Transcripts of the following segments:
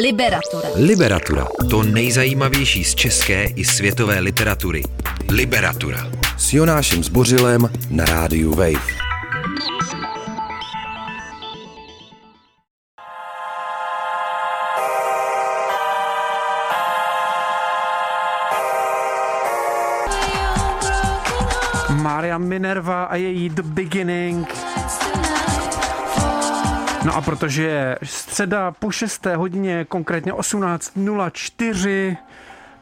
Liberatura. Liberatura. To nejzajímavější z české i světové literatury. Liberatura. S Jonášem Zbořilem na rádiu Wave. Maria Minerva a její The Beginning. No a protože je středa po 6. hodině, konkrétně 18.04,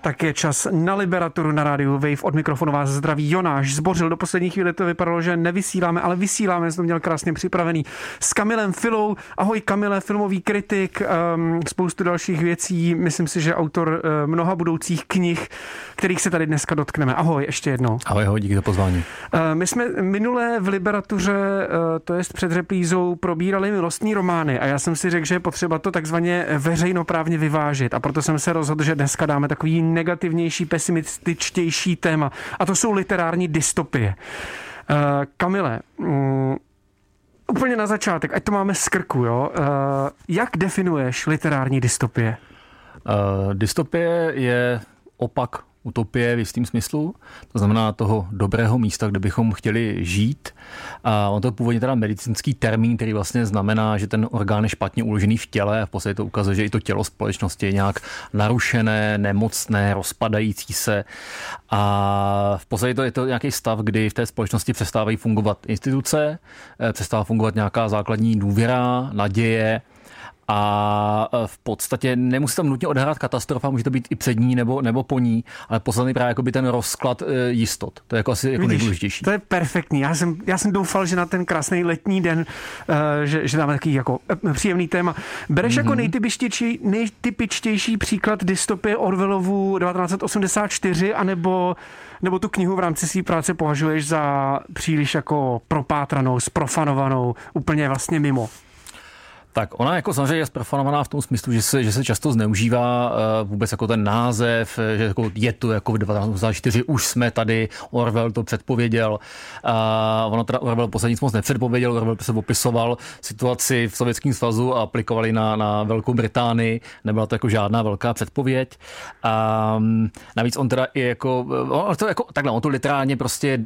tak je čas na Liberaturu na rádiu Wave. Od mikrofonu vás zdraví Jonáš. Zbořil do poslední chvíli to vypadalo, že nevysíláme, ale vysíláme, jsem to měl krásně připravený. S Kamilem Filou. Ahoj Kamile, filmový kritik, um, spoustu dalších věcí. Myslím si, že autor uh, mnoha budoucích knih, kterých se tady dneska dotkneme. Ahoj, ještě jednou. Ahoj, ahoj, díky za pozvání. Uh, my jsme minulé v Liberatuře, uh, to jest před reprízou, probírali milostní romány a já jsem si řekl, že je potřeba to takzvaně veřejnoprávně vyvážit a proto jsem se rozhodl, že dneska dáme takový negativnější, pesimističtější téma. A to jsou literární dystopie. Uh, Kamile, um, úplně na začátek, ať to máme z krku, jo? Uh, jak definuješ literární dystopie? Uh, dystopie je opak utopie v jistým smyslu, to znamená toho dobrého místa, kde bychom chtěli žít. A on to je původně teda medicínský termín, který vlastně znamená, že ten orgán je špatně uložený v těle a v podstatě to ukazuje, že i to tělo společnosti je nějak narušené, nemocné, rozpadající se. A v podstatě to je to nějaký stav, kdy v té společnosti přestávají fungovat instituce, eh, přestává fungovat nějaká základní důvěra, naděje, a e, v podstatě nemusí tam nutně odehrát katastrofa, může to být i před ní nebo, nebo po ní, ale poslední právě jako by ten rozklad e, jistot. To je jako asi jako nejdůležitější. To je perfektní. Já jsem, já jsem doufal, že na ten krásný letní den, uh, že, že dáme takový jako příjemný téma. Bereš mm-hmm. jako mhm. nejtypičtější, nejtypičtější příklad dystopie Orwellovu 1984, anebo nebo tu knihu v rámci své práce považuješ za příliš jako propátranou, sprofanovanou, úplně vlastně mimo? Tak ona jako samozřejmě je zprofanovaná v tom smyslu, že se, že se často zneužívá uh, vůbec jako ten název, eh, že jako je to jako v 1984 už jsme tady, Orwell to předpověděl. Uh, ono teda Orwell poslední moc nepředpověděl, Orwell se popisoval situaci v Sovětském svazu a aplikovali na, na Velkou Británii, nebyla to jako žádná velká předpověď. Um, navíc on teda je jako, on to jako takhle, on to literálně prostě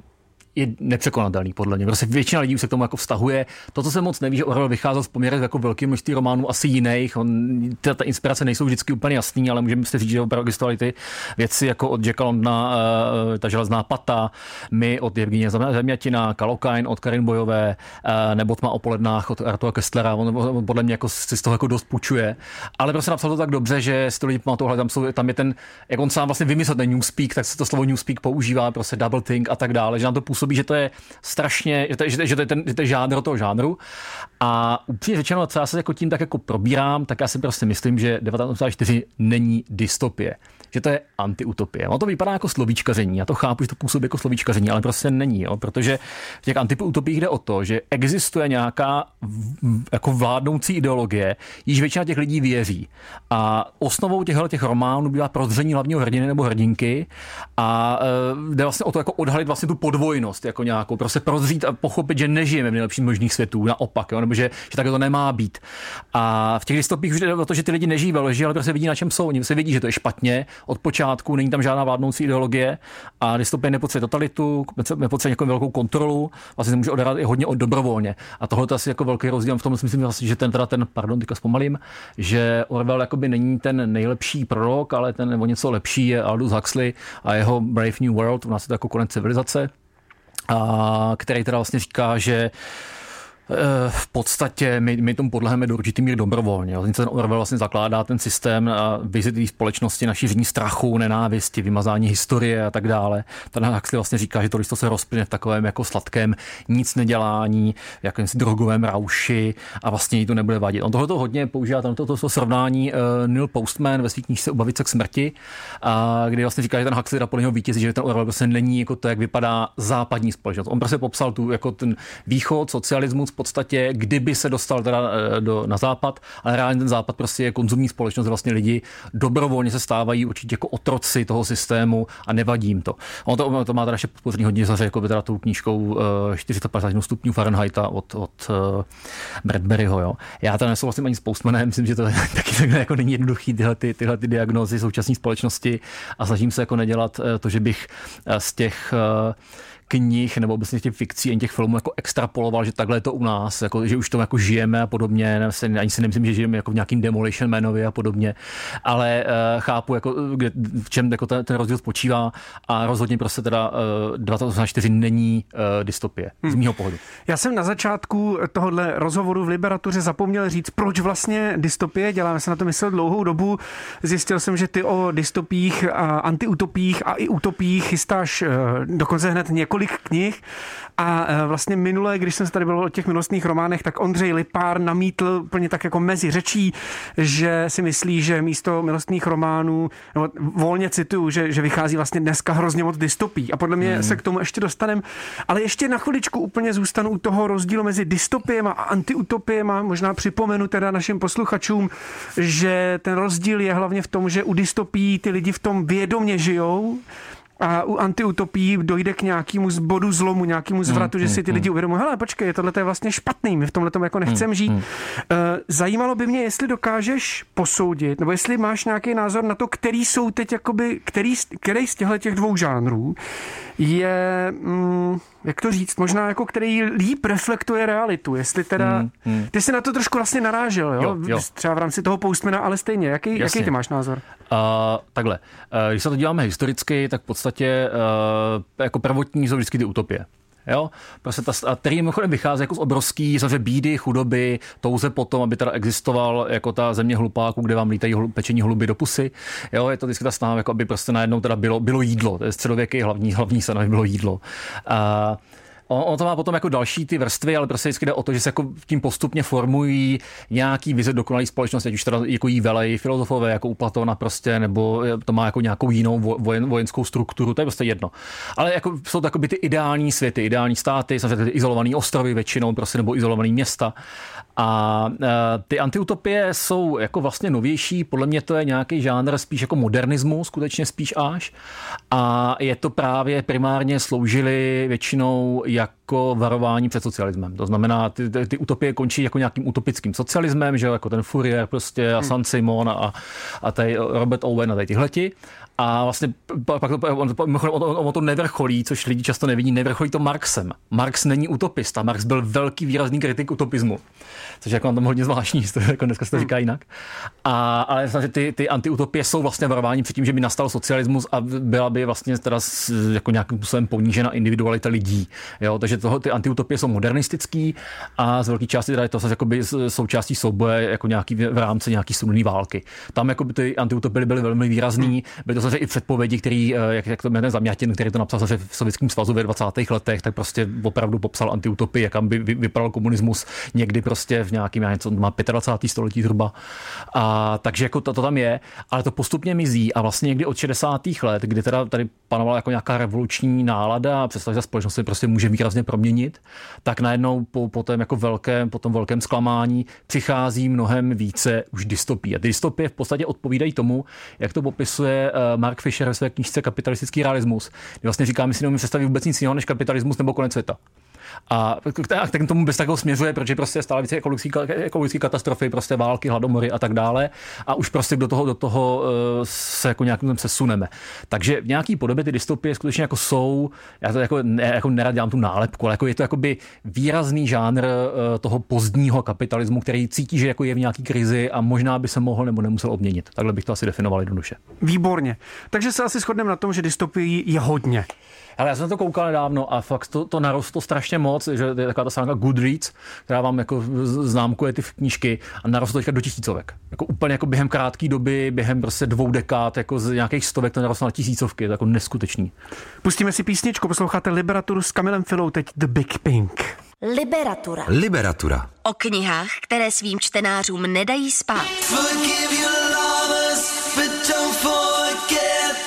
je nepřekonatelný podle mě. Prostě většina lidí se k tomu jako vztahuje. To, co se moc neví, že Orwell vycházel z poměrech jako velký množství románů, asi jiných. On, ta, ta, inspirace nejsou vždycky úplně jasný, ale můžeme si říct, že opravdu existovaly ty věci jako od Jacka Londona, uh, ta železná pata, my od Evgenie Zemňatina, Kalokain od Karin Bojové, uh, nebo Tma o polednách od Artura Kestlera. On, on, podle mě jako si z toho jako dost půjčuje. Ale prostě napsal to tak dobře, že si to lidi pamatují, tam, jsou, tam je ten, jak on sám vlastně vymyslel ten newspeak, tak se to slovo newspeak používá, prostě double think a tak dále, že nám to působí působí, že to je strašně, že to, že, že to je ten, že to je žánr toho žánru. A úplně řečeno, co já se jako tím tak jako probírám, tak já si prostě myslím, že 1984 není dystopie že to je antiutopie. Ono to vypadá jako slovíčkaření. Já to chápu, že to působí jako slovíčkaření, ale prostě není, jo? protože v těch antiutopiích jde o to, že existuje nějaká jako vládnoucí ideologie, již většina těch lidí věří. A osnovou těchto těch románů byla prozření hlavního hrdiny nebo hrdinky a e, jde vlastně o to jako odhalit vlastně tu podvojnost jako nějakou, prostě prozřít a pochopit, že nežijeme v nejlepších možných světů, naopak, jo? nebo že, že tak to nemá být. A v těch dystopích už jde o to, že ty lidi nežijí ve ale prostě vidí, na čem jsou. Oni se vidí, že to je špatně, od počátku, není tam žádná vládnoucí ideologie a dystopie nepotřebuje totalitu, nepotřebuje jako velkou kontrolu, vlastně se může odehrát i hodně od dobrovolně. A tohle je asi jako velký rozdíl v tom myslím, že ten teda ten, pardon, teďka zpomalím, že Orwell jakoby není ten nejlepší prorok, ale ten nebo něco lepší je Aldous Huxley a jeho Brave New World, u nás je to jako konec civilizace, a který teda vlastně říká, že Eh, v podstatě my, my tomu podleheme do určitý míry dobrovolně. Ten Orwell vlastně zakládá ten systém a vyzitý společnosti na šíření strachu, nenávisti, vymazání historie a tak dále. Ten Huxley vlastně říká, že to listo se rozplyne v takovém jako sladkém nic nedělání, jakémsi drogovém rauši a vlastně jí to nebude vadit. On tohle to hodně používá, tam toto to srovnání uh, Neil Postman ve své knižce Ubavit se k smrti, a kdy vlastně říká, že ten Huxley podle něho vítězí, že ten Orwell prostě není jako to, jak vypadá západní společnost. On prostě popsal tu jako ten východ, socialismus, podstatě, kdyby se dostal teda eh, do, na západ, ale reálně ten západ prostě je konzumní společnost, vlastně lidi dobrovolně se stávají určitě jako otroci toho systému a nevadí jim to. Ono to, to má teda ještě podpoření hodně zaře, jako by teda tou knížkou 450 stupňů Fahrenheita od, od Bradburyho. Jo. Já teda nesouhlasím ani s Postmanem, myslím, že to taky takhle jako není jednoduchý tyhle, ty, tyhle ty diagnózy současné společnosti a snažím se jako nedělat to, že bych z těch knih nebo obecně těch fikcí a těch filmů jako extrapoloval, že takhle je to u nás, jako, že už to jako žijeme a podobně. Ani si nemyslím, že žijeme jako v nějakým Demolition Manovi a podobně, ale uh, chápu, jako, kde, v čem jako ten, ten rozdíl spočívá a rozhodně prostě teda uh, 2084 není uh, dystopie, hmm. z mýho pohledu. Já jsem na začátku tohohle rozhovoru v Liberatuře zapomněl říct, proč vlastně dystopie, děláme se na to myslel dlouhou dobu. Zjistil jsem, že ty o dystopích, a antiutopích a i utopích chystáš uh, dokonce hned několik několik knih. A e, vlastně minule, když jsem se tady byl o těch milostných románech, tak Ondřej Lipár namítl úplně tak jako mezi řečí, že si myslí, že místo milostných románů, no, volně cituju, že, že vychází vlastně dneska hrozně moc dystopí. A podle mě hmm. se k tomu ještě dostanem, ale ještě na chviličku úplně zůstanu u toho rozdílu mezi dystopiem a antiutopiem a možná připomenu teda našim posluchačům, že ten rozdíl je hlavně v tom, že u dystopí ty lidi v tom vědomě žijou, a u antiutopí dojde k nějakému bodu zlomu, nějakému zvratu, mm, že si ty mm, lidi uvědomují, hele, počkej, tohle je vlastně špatný, my v tomhle jako nechcem žít. Mm, zajímalo by mě, jestli dokážeš posoudit, nebo jestli máš nějaký názor na to, který jsou teď jakoby, který, který z těchto těch dvou žánrů je, mm, jak to říct, možná jako který líp reflektuje realitu, jestli teda, mm, mm. ty jsi na to trošku vlastně narážel, jo? Jo, jo. třeba v rámci toho postmena, ale stejně, jaký, jaký ty máš názor? Uh, takhle, uh, když se to díváme historicky, tak v podstatě uh, jako prvotní jsou vždycky ty utopie. Jo? Prostě ta, a který mimochodem vychází jako z obrovský zase bídy, chudoby, touze potom, aby teda existoval jako ta země hlupáků, kde vám lítají pečení hluby do pusy. Jo? Je to vždycky ta snaha, jako aby prostě najednou teda bylo, bylo jídlo. To je středověký hlavní, hlavní sen, aby bylo jídlo. A, On, on to má potom jako další ty vrstvy, ale prostě vždycky jde o to, že se jako tím postupně formují nějaký vize dokonalé společnosti, ať už teda jako jí velejí filozofové, jako u Platona prostě, nebo to má jako nějakou jinou vojen, vojenskou strukturu, to je prostě jedno. Ale jako jsou to jako by ty ideální světy, ideální státy, samozřejmě ty izolované ostrovy většinou, prostě, nebo izolované města. A e, ty antiutopie jsou jako vlastně novější, podle mě to je nějaký žánr spíš jako modernismu, skutečně spíš až. A je to právě primárně sloužily většinou jako varování před socialismem. To znamená, ty, ty, ty utopie končí jako nějakým utopickým socialismem, že jako ten Fourier prostě a San Simon a, a tady Robert Owen a tady tyhleti. A vlastně pak to, on, on, on, on to nevrcholí, což lidi často nevidí, nevrcholí to Marxem. Marx není utopista. Marx byl velký výrazný kritik utopismu což jako na tom hodně zvláštní, to jako dneska se to říká jinak. A, ale že ty, ty antiutopie jsou vlastně varování před tím, že by nastal socialismus a byla by vlastně teda jako nějakým způsobem ponížena individualita lidí. Jo? Takže toho, ty antiutopie jsou modernistický a z velké části teda je to zase jakoby součástí souboje jako nějaký, v rámci nějaký studené války. Tam jako by ty antiutopie byly velmi výrazný, byly to zase i předpovědi, který, eh, jak, jak to jmenuje Zamětin, který to napsal zase v Sovětském svazu ve 20. letech, tak prostě opravdu popsal antiutopii, jak by vypadal komunismus někdy prostě v nějakým, já něco, má 25. století zhruba. A, takže jako to, to, tam je, ale to postupně mizí a vlastně někdy od 60. let, kdy teda tady panovala jako nějaká revoluční nálada a představ, že společnost se prostě může výrazně proměnit, tak najednou po, po, tom jako velkém, po tom velkém zklamání přichází mnohem více už dystopí. A dystopie v podstatě odpovídají tomu, jak to popisuje eh, Mark Fisher ve své knižce Kapitalistický realismus. Kdy vlastně říká, my si neumíme představit vůbec nic jiného než kapitalismus nebo konec světa. A k tomu bez takového směřuje, protože prostě stále více ekologické, ekologické katastrofy, prostě války, hladomory a tak dále. A už prostě do toho, do toho eh, se jako nějakým se suneme. Takže v nějaký podobě ty dystopie skutečně jako jsou, já to jako, ne, jako nerad dělám tu nálepku, ale jako je to jakoby výrazný žánr eh, toho pozdního kapitalismu, který cítí, že jako je v nějaký krizi a možná by se mohl nebo nemusel obměnit. Takhle bych to asi definoval jednoduše. Výborně. Takže se asi shodneme na tom, že dystopii je hodně. Ale já jsem to koukal nedávno a fakt to, to narostlo strašně moc, že je taková ta stránka Goodreads, která vám jako známkuje ty knížky a narostlo teďka do tisícovek. Jako úplně jako během krátké doby, během prostě dvou dekád, jako z nějakých stovek to narostlo na tisícovky, je to jako neskutečný. Pustíme si písničku, posloucháte Liberaturu s Kamilem Filou, teď The Big Pink. Liberatura. Liberatura. O knihách, které svým čtenářům nedají spát.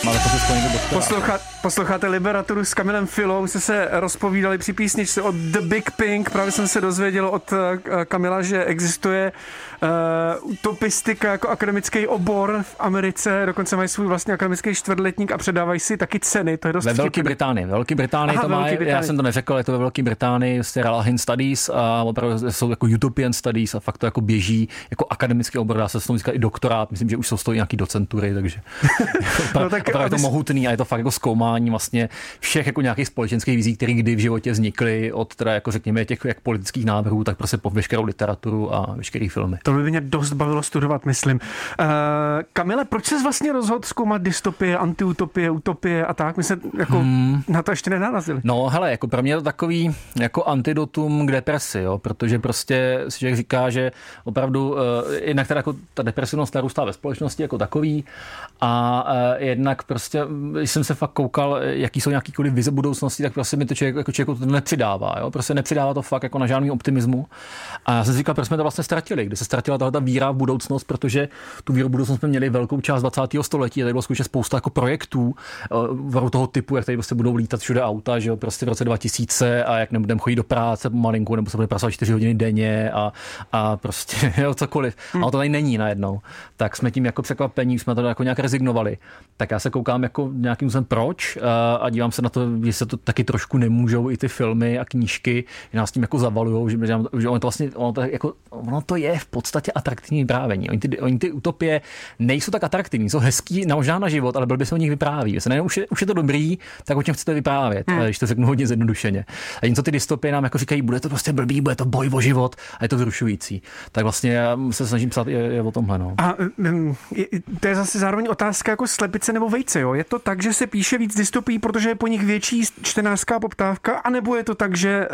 Máme doktora. Poslouchá, posloucháte Liberaturu s Kamilem Filou, se se rozpovídali při písničce od The Big Pink, právě jsem se dozvěděl od eh, Kamila, že existuje uh, utopistika jako akademický obor v Americe, dokonce mají svůj vlastní akademický čtvrtletník a předávají si taky ceny, to je dost Ve Velké. Británii. Ve Velké Británii Aha, to má, Británii. já jsem to neřekl, je to ve Velké Británii, z Ralahin Studies a opravdu jsou jako Utopian Studies a fakt to jako běží jako akademický obor, dá se s tom i doktorát, myslím, že už jsou z toho nějaký docentury, takže No tak, to abys- mohutný a je to fakt jako zkoumání vlastně všech jako nějakých společenských vizí, které kdy v životě vznikly od teda jako řekněme těch jak politických návrhů, tak prostě po veškerou literaturu a veškeré filmy. To by mě dost bavilo studovat, myslím. Uh, Kamile, proč jsi vlastně rozhodl zkoumat dystopie, antiutopie, utopie a tak? My se jako hmm. na to ještě nenarazili. No hele, jako pro mě je to takový jako antidotum k depresi, jo, protože prostě si člověk říká, že opravdu uh, jednak teda jako ta depresivnost narůstá ve společnosti jako takový a uh, jednak prostě, jsem se fakt koukal, jaký jsou nějakýkoliv vize budoucnosti, tak prostě mi to člověk, jako člověku to nepřidává, jo, prostě nepřidává to fakt jako na žádný optimismu a já jsem si říkal, proč jsme to vlastně ztratili, kde se ztratila tahle ta víra v budoucnost, protože tu víru v budoucnost jsme měli velkou část 20. století, a tady bylo skutečně spousta jako projektů uh, toho typu, jak tady prostě budou lítat všude auta, že jo, prostě v roce 2000 a jak nebudeme chodit do práce pomalinku, nebo se bude pracovat 4 hodiny denně a, a prostě jo, cokoliv. Hmm. A to tady není najednou. Tak jsme tím jako překvapení, jsme to jako nějak rezignovali. Tak já se koukám jako nějakým způsobem proč uh, a dívám se na to, že se to taky trošku nemůžou i ty filmy a knížky, že nás tím jako zavalujou, že, že, že ono to vlastně, ono to, jako, ono to je v podstatě atraktivní vyprávění. Oni ty, oni ty utopie nejsou tak atraktivní, jsou hezký na možná na život, ale blbě se o nich vypráví. Vy se nejenom, už, je, už je to dobrý, tak o čem chcete vyprávět, hmm. když to řeknu hodně zjednodušeně. A něco ty dystopie nám jako říkají, bude to prostě blbý, bude to boj o život a je to vyrušující. Tak vlastně já se snažím psát je, je o tomhle. No. A um, je, to je zase zároveň otázka jako slepice nebo vejce, jo? Je to tak, že se píše víc dystopií, protože je po nich větší čtenářská poptávka, anebo je to tak, že,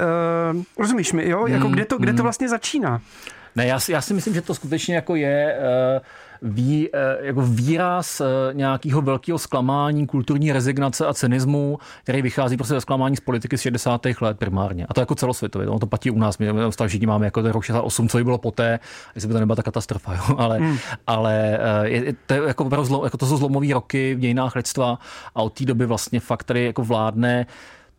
uh, rozumíš mi, jo? Jako kde to, kde to vlastně začíná? Ne, já si, já si myslím, že to skutečně jako je uh, ví, uh, jako výraz uh, nějakého velkého zklamání, kulturní rezignace a cynismu, který vychází prostě ze zklamání z politiky z 60. let primárně. A to jako celosvětově. Ono to platí u nás. My my všichni máme jako ten rok 68, co by bylo poté, jestli by to nebyla ta katastrofa. Jo? Ale, hmm. ale uh, je, to, je jako, zlo, jako to jsou zlomové roky v dějinách lidstva a od té doby vlastně fakt tady jako vládne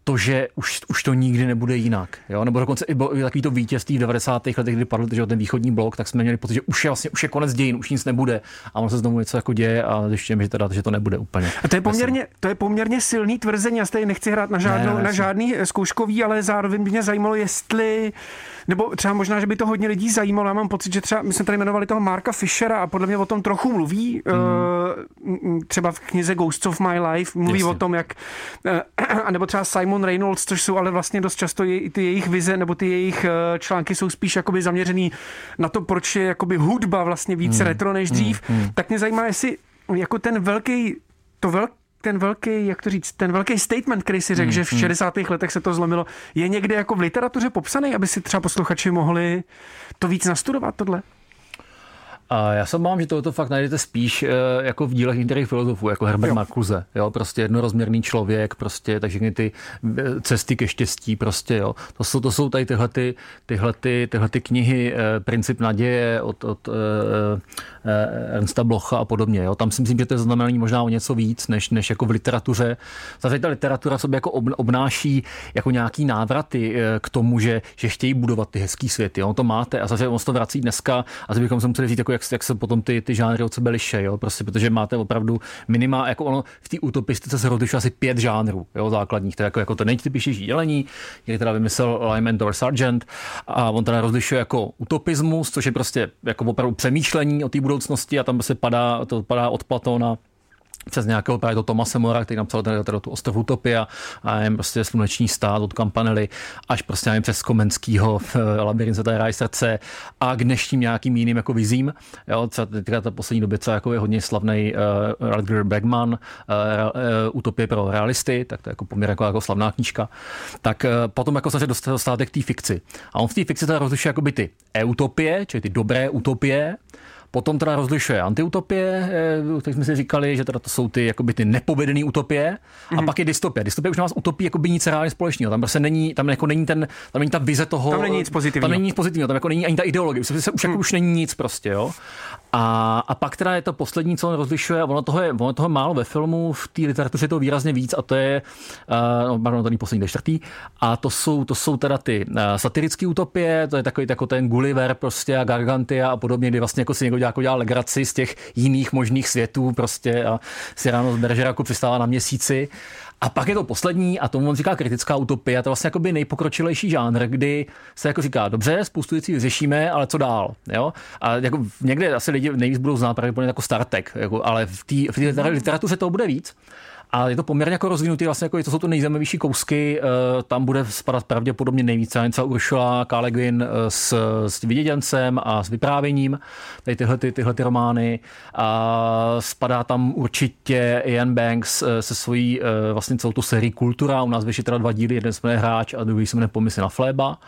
to, že už, už to nikdy nebude jinak. Jo? Nebo dokonce i bylo takový to vítězství v 90. letech, kdy padl že ten východní blok, tak jsme měli pocit, že už je vlastně už je konec dějin, už nic nebude. A ono se znovu něco jako děje a zjišťujeme, že, teda, že to nebude úplně. A to je poměrně, to je poměrně silný tvrzení. Já tady nechci hrát na, žádnou, ne, ne, na žádný zkouškový, ale zároveň by mě zajímalo, jestli nebo třeba možná, že by to hodně lidí zajímalo. Já mám pocit, že třeba my jsme tady jmenovali toho Marka Fischera a podle mě o tom trochu mluví. Mm. Třeba v knize Ghosts of My Life mluví Jasně. o tom, jak. A nebo třeba Simon Reynolds, což jsou ale vlastně dost často je, ty jejich vize nebo ty jejich články jsou spíš jakoby zaměřený na to, proč je jakoby hudba vlastně víc mm. retro než dřív. Mm. Tak mě zajímá, jestli jako ten velký, to velký ten velký, jak to říct, ten velký statement, který si řekl, hmm, že v 60. Hmm. letech se to zlomilo, je někde jako v literatuře popsaný, aby si třeba posluchači mohli to víc nastudovat, tohle? A já se mám, že tohoto fakt najdete spíš jako v dílech některých filozofů, jako Herbert jo. Marcuse, jo, prostě jednorozměrný člověk, prostě, takže ty cesty ke štěstí, prostě, jo. To jsou, to jsou tady tyhle, ty, tyhle, ty, tyhle ty knihy, Princip naděje od, od uh, Ernsta Blocha a podobně, jo. Tam si myslím, že to je znamenání možná o něco víc, než, než jako v literatuře. Zase ta literatura sobě jako obnáší jako nějaký návraty k tomu, že, že chtějí budovat ty hezký světy, jo. To máte a zase on to vrací dneska a zase bychom se museli říct, jako jak, jak se potom ty, ty žánry od sebe liše, jo? Prostě, protože máte opravdu minima, jako ono v té utopistice se rozlišuje asi pět žánrů jo, základních, to jako, jako to nejtypičnější dělení, který teda vymyslel Lyman Dor Sargent a on teda rozlišuje jako utopismus, což je prostě jako opravdu přemýšlení o té budoucnosti a tam se padá, to padá od Platona přes nějakého právě to Tomase Mora, který napsal teda, teda tu Ostrov Utopia a jen prostě sluneční stát od Kampanely až prostě nevím, přes Komenskýho v Labirint Zlaté ráj srdce a k dnešním nějakým jiným jako vizím. Jo, třeba ta poslední době, co jako je hodně slavný uh, Rutger Bregman, uh, uh, Utopie pro realisty, tak to je jako poměrně jako, jako slavná knížka. Tak uh, potom jako se dostáváte k té fikci. A on v té fikci teda rozlišuje jako by ty e-utopie, čili ty dobré utopie, Potom teda rozlišuje antiutopie, eh, tak jsme si říkali, že teda to jsou ty, jakoby ty nepovedené utopie. Mm-hmm. A Mhm. pak je dystopie. Dystopie už nemá s utopí jakoby nic reálně společného. Tam prostě není, tam jako není ten, tam není ta vize toho. Tam není nic pozitivního. Tam není nic pozitivního, tam jako není ani ta ideologie. Už, se, už, jako už není nic prostě, jo. A, a pak teda je to poslední, co on rozlišuje, a ono toho je, ono toho je málo ve filmu, v té literatuře je to výrazně víc, a to je, uh, no, pardon, to není poslední, to čtvrtý, a to jsou, to jsou teda ty uh, satirické utopie, to je takový jako ten Gulliver prostě a Gargantia a podobně, kdy vlastně jako si někdo jako dělá legraci z těch jiných možných světů prostě a si ráno z Beržeraku přistává na měsíci. A pak je to poslední, a tomu on říká kritická utopie, a to je vlastně jakoby nejpokročilejší žánr, kdy se jako říká, dobře, spoustu věcí řešíme, ale co dál, jo? A jako někde asi lidi nejvíc budou znát pravděpodobně jako Star Trek, jako, ale v té literatuře toho bude víc. A je to poměrně jako rozvinutý, vlastně jako to jsou to nejzajímavější kousky, eh, tam bude spadat pravděpodobně nejvíc třeba Uršula K. Le Guin eh, s, s Viděděncem a s vyprávěním, tady tyhle, ty, tyhle ty romány. A spadá tam určitě Ian Banks eh, se svojí vlastně celou tu sérii Kultura, u nás vyšly teda dva díly, jeden se jmenuje Hráč a druhý se jmenuje Pomysly na fléba.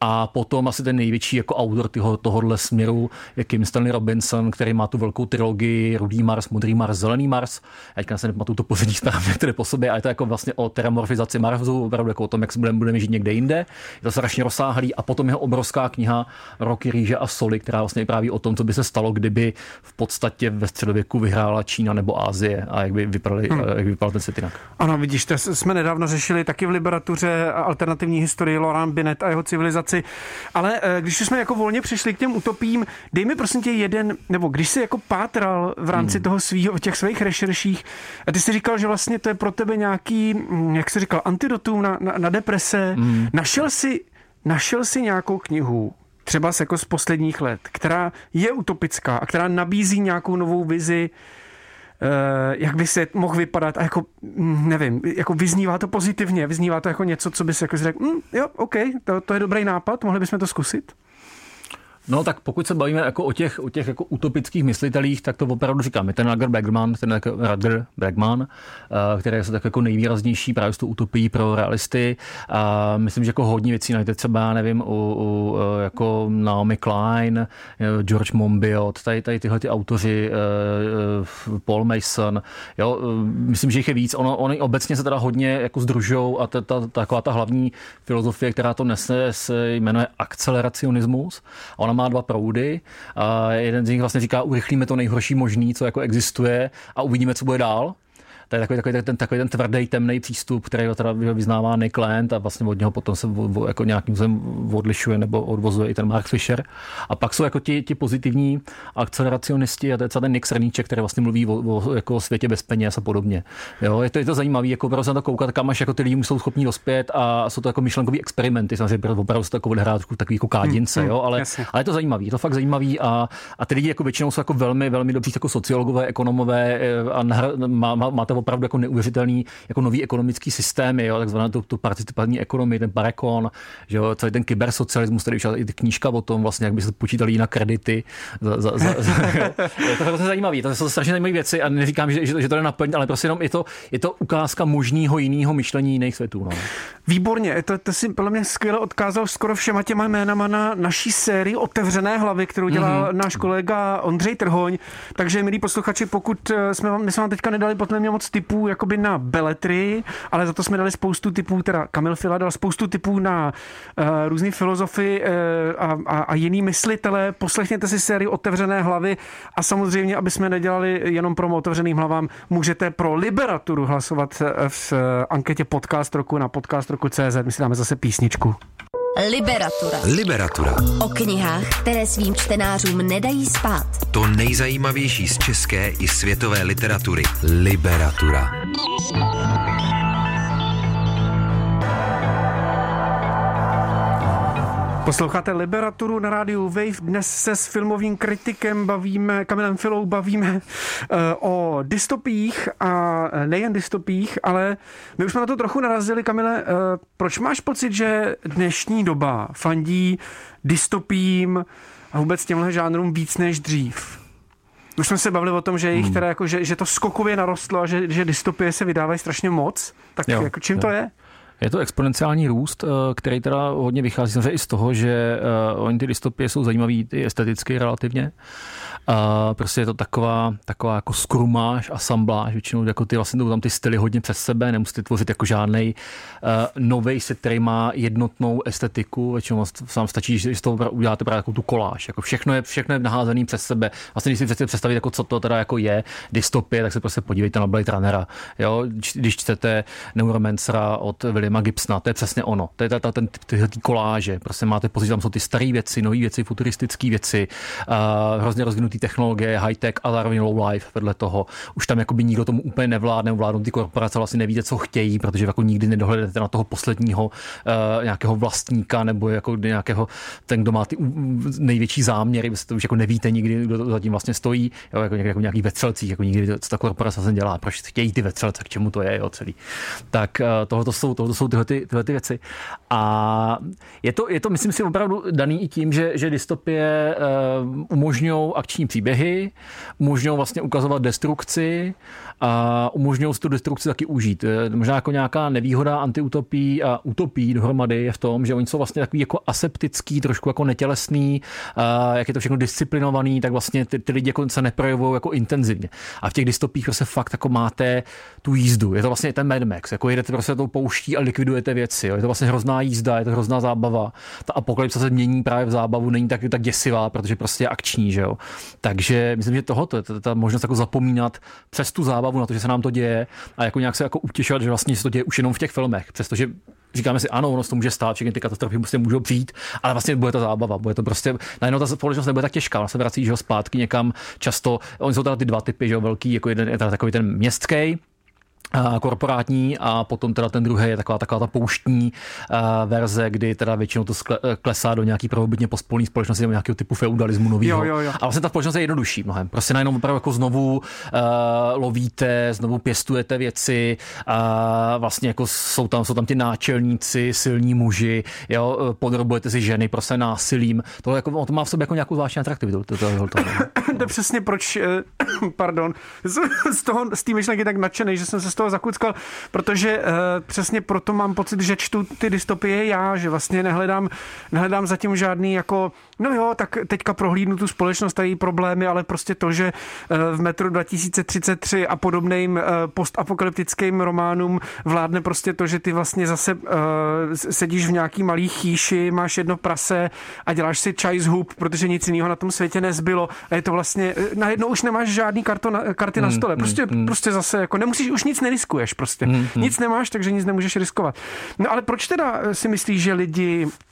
A potom asi ten největší jako autor tyho, tohohle směru je Kim Stanley Robinson, který má tu velkou trilogii Rudý Mars, Modrý Mars, Zelený Mars. Já teďka se nepamatuju to pořadí správně, které po sobě, ale je to jako vlastně o teramorfizaci Marsu, opravdu jako o tom, jak se budeme, budeme žít někde jinde. Je to strašně rozsáhlý. A potom jeho obrovská kniha Roky, rýže a soli, která vlastně vypráví o tom, co by se stalo, kdyby v podstatě ve středověku vyhrála Čína nebo Ázie a jak by vypadaly, hmm. jak by vypadal ten svět jinak. Ano, vidíš, to jsme nedávno řešili taky v Liberatuře alternativní historii Laurent Binet a jeho civilizaci. Ale eh, když jsme jako volně přišli k těm utopím, dej mi prosím tě jeden, nebo když jsi jako pátral v rámci hmm. toho svýho, těch svých rešerších, a ty jsi říkal, že vlastně to je pro tebe nějaký, mm, jak jsi říkal, antidotum na, na, na deprese. Hmm. Našel jsi, našel jsi nějakou knihu, třeba jako z posledních let, která je utopická a která nabízí nějakou novou vizi, jak by se mohl vypadat a jako, mm, nevím, jako vyznívá to pozitivně, vyznívá to jako něco, co by se jako řekl, mm, jo, OK, to, to je dobrý nápad, mohli bychom to zkusit? No tak pokud se bavíme jako o těch, o těch jako utopických myslitelích, tak to opravdu říkám. Je ten Rutger Bregman, ten jako Rutger Bregman, který je tak jako nejvýraznější právě s tou utopií pro realisty. A myslím, že jako hodně věcí najdete třeba, nevím, u, u jako Naomi Klein, George Monbiot, tady, tady tyhle ty autoři, Paul Mason, jo, myslím, že jich je víc. Ono, oni obecně se teda hodně jako združou a ta, ta, taková ta hlavní filozofie, která to nese, se jmenuje akceleracionismus. Ona má dva proudy a jeden z nich vlastně říká, urychlíme to nejhorší možný, co jako existuje a uvidíme, co bude dál. To je takový, takový, ten, takový ten tvrdý, temný přístup, který ho teda vyznává Nick Land a vlastně od něho potom se o, jako nějakým způsobem odlišuje nebo odvozuje i ten Mark Fisher. A pak jsou jako ti, ti pozitivní akceleracionisti a to je ten Nick Srníček, který vlastně mluví o, o, jako o světě bez peněz a podobně. Jo, je to, je to zajímavé, jako prostě na to koukat, kam až jako ty lidi jsou schopni dospět a jsou to jako myšlenkový experimenty, samozřejmě opravdu se to jako odehrát takový jako kádince, jo, ale, ale je to zajímavý, je to fakt zajímavý a, a ty lidi jako většinou jsou jako velmi, velmi dobří jako sociologové, ekonomové a má, má, máte opravdu jako neuvěřitelný jako nový ekonomický systémy, jo, takzvaná tu, tu participativní ekonomii, ten barekon, že jo, celý ten kybersocialismus, tady vyšla i knížka o tom, vlastně, jak by se počítali na kredity. Za, za, za, za, jo. Je to hrozně zajímavé, to jsou strašně zajímavé věci a neříkám, že, že, že to je naplň, ale prostě jenom je to, je to ukázka možného jiného myšlení jiných světů. No. Výborně, to, to si podle mě skvěle odkázal skoro všema těma jménama na naší sérii Otevřené hlavy, kterou dělal mm-hmm. náš kolega Ondřej Trhoň. Takže, milí posluchači, pokud jsme vám, my jsme vám teďka nedali podle mě moc typů jakoby na beletry, ale za to jsme dali spoustu typů, teda Kamil Fila dal spoustu typů na uh, různé filozofy uh, a, a, a jiný myslitele. Poslechněte si sérii Otevřené hlavy a samozřejmě, aby jsme nedělali jenom pro otevřeným hlavám, můžete pro Liberaturu hlasovat v anketě Podcast roku na podcast roku CZ. My si dáme zase písničku. Liberatura. Liberatura. O knihách, které svým čtenářům nedají spát. To nejzajímavější z české i světové literatury. Liberatura. Posloucháte Liberaturu na rádiu Wave. Dnes se s filmovým kritikem bavíme, Kamilem Filou bavíme uh, o dystopích a nejen dystopích, ale my už jsme na to trochu narazili. Kamile, uh, proč máš pocit, že dnešní doba fandí dystopím a vůbec těmhle žánrům víc než dřív? Už jsme se bavili o tom, že, jich hmm. teda jako, že, že to skokově narostlo a že, že dystopie se vydávají strašně moc. Tak jo, jako čím jo. to je? Je to exponenciální růst, eh, který teda hodně vychází i z toho, že uh, oni ty dystopie jsou zajímavý i esteticky relativně. Prostě je to taková, taková jako skrumáž, asambláž, většinou jako ty vlastně tam ty styly hodně přes sebe, nemusíte tvořit jako žádný uh, nový set, který má jednotnou estetiku, většinou sám stačí, že z toho uděláte právě jako tu koláž. Jako všechno je, všechno je naházený přes sebe. Vlastně, když si chcete představit, jako co to teda jako je dystopie, tak se prostě podívejte na Blade Runnera. Jo? Když čtete Neuromancera od Williama Gibsona, to je přesně ono. To je ta, ta, ten, tyhle ty koláže. Prostě máte pocit, tam jsou ty staré věci, nové věci, futuristické věci, uh, hrozně rozvinutý technologie, high-tech a zároveň low-life vedle toho. Už tam jakoby nikdo tomu úplně nevládne, vládnou ty korporace vlastně nevíte, co chtějí, protože jako nikdy nedohledete na toho posledního uh, nějakého vlastníka nebo jako nějakého ten, kdo má ty největší záměry, to už jako nevíte nikdy, kdo zatím vlastně stojí, jo, jako, jako nějaký vetřelcích, jako nikdy, co ta korporace se dělá, proč chtějí ty vetřelce, k čemu to je, jo, celý. Tak uh, tohle jsou, jsou tyhle, ty, tyhle ty věci. A je to, je to, myslím si, opravdu daný i tím, že, že dystopie uh, umožňují akční příběhy, umožňují vlastně ukazovat destrukci a umožňují si tu destrukci taky užít. Možná jako nějaká nevýhoda antiutopí a utopí dohromady je v tom, že oni jsou vlastně takový jako aseptický, trošku jako netělesný, a jak je to všechno disciplinovaný, tak vlastně ty, ty lidi jako se neprojevují jako intenzivně. A v těch dystopích prostě fakt jako máte tu jízdu. Je to vlastně ten Mad Max, jako jedete prostě tou pouští a likvidujete věci. Jo. Je to vlastně hrozná jízda, je to hrozná zábava. Ta apokalypsa se mění právě v zábavu, není tak, tak děsivá, protože prostě je akční. Že jo. Takže myslím, že tohoto je ta, ta možnost jako zapomínat přes tu zábavu na to, že se nám to děje a jako nějak se jako utěšovat, že vlastně se to děje už jenom v těch filmech, přestože říkáme si, ano, ono se to může stát, všechny ty katastrofy prostě můžou přijít, ale vlastně bude to zábava, bude to prostě, najednou ta společnost nebude tak těžká, ona se vrací že ho, zpátky někam často, oni jsou teda ty dva typy, že jo, velký, jako jeden je teda takový ten městský, korporátní a potom teda ten druhý je taková, taková ta pouštní verze, kdy teda většinou to klesá do nějaký prvobytně pospolní společnosti nebo nějakého typu feudalismu nového. Jo, jo, jo. A vlastně ta společnost je jednodušší mnohem. Prostě najednou opravdu jako znovu uh, lovíte, znovu pěstujete věci a vlastně jako jsou tam, jsou tam ty náčelníci, silní muži, jo, podrobujete si ženy prostě násilím. To, jako, to má v sobě jako nějakou zvláštní atraktivitu. To, to, to, to, to přesně proč, eh, pardon, z, toho, z té myšlenky tak nadšený, že jsem se toho zakuckal, protože uh, přesně proto mám pocit, že čtu ty dystopie já, že vlastně nehledám, nehledám zatím žádný jako, no jo, tak teďka prohlídnu tu společnost a její problémy, ale prostě to, že uh, v metru 2033 a podobným uh, postapokalyptickým románům vládne prostě to, že ty vlastně zase uh, sedíš v nějaký malý chýši, máš jedno prase a děláš si čaj z hub, protože nic jiného na tom světě nezbylo a je to vlastně, najednou už nemáš žádný karto na, karty na hmm, stole. Prostě, hmm, hmm. prostě zase jako nemusíš už nic neriskuješ prostě. Hmm, hmm. Nic nemáš, takže nic nemůžeš riskovat. No ale proč teda si myslíš, že lidi Eh,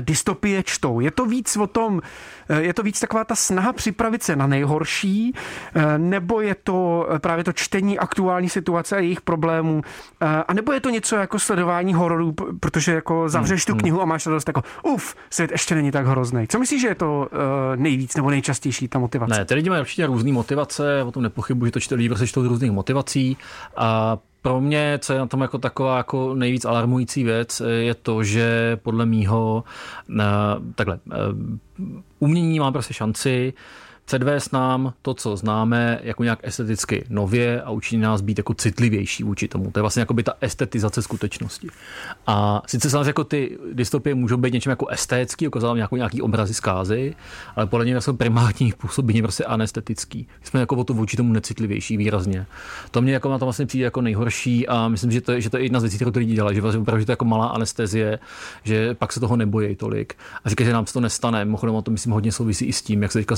dystopie čtou. Je to víc o tom, eh, je to víc taková ta snaha připravit se na nejhorší, eh, nebo je to právě to čtení aktuální situace a jejich problémů, a nebo je to něco jako sledování hororů, protože jako zavřeš tu hmm, hmm. knihu a máš radost jako, uf, svět ještě není tak hrozný. Co myslíš, že je to nejvíc nebo nejčastější ta motivace? Ne, ty lidi mají určitě různé motivace, o tom nepochybuji, že to čte lidi prostě čtou různých motivací a pro mě, co je na tom jako taková jako nejvíc alarmující věc, je to, že podle mýho eh, takhle, eh, umění má prostě šanci předvést nám to, co známe, jako nějak esteticky nově a učinit nás být jako citlivější vůči tomu. To je vlastně jako by ta estetizace skutečnosti. A sice samozřejmě jako ty dystopie můžou být něčím jako estetický, ukazovat nějakou nějaký obrazy zkázy, ale podle mě jsou primární působení prostě anestetický. My jsme jako o to vůči tomu necitlivější výrazně. To mě jako na to vlastně přijde jako nejhorší a myslím, že to, je, že to je jedna z věcí, kterou to lidi dělají, že vlastně opravdu že to je jako malá anestezie, že pak se toho nebojí tolik. A říkají, že nám se to nestane. Mimochodem, to myslím hodně souvisí i s tím, jak se teďka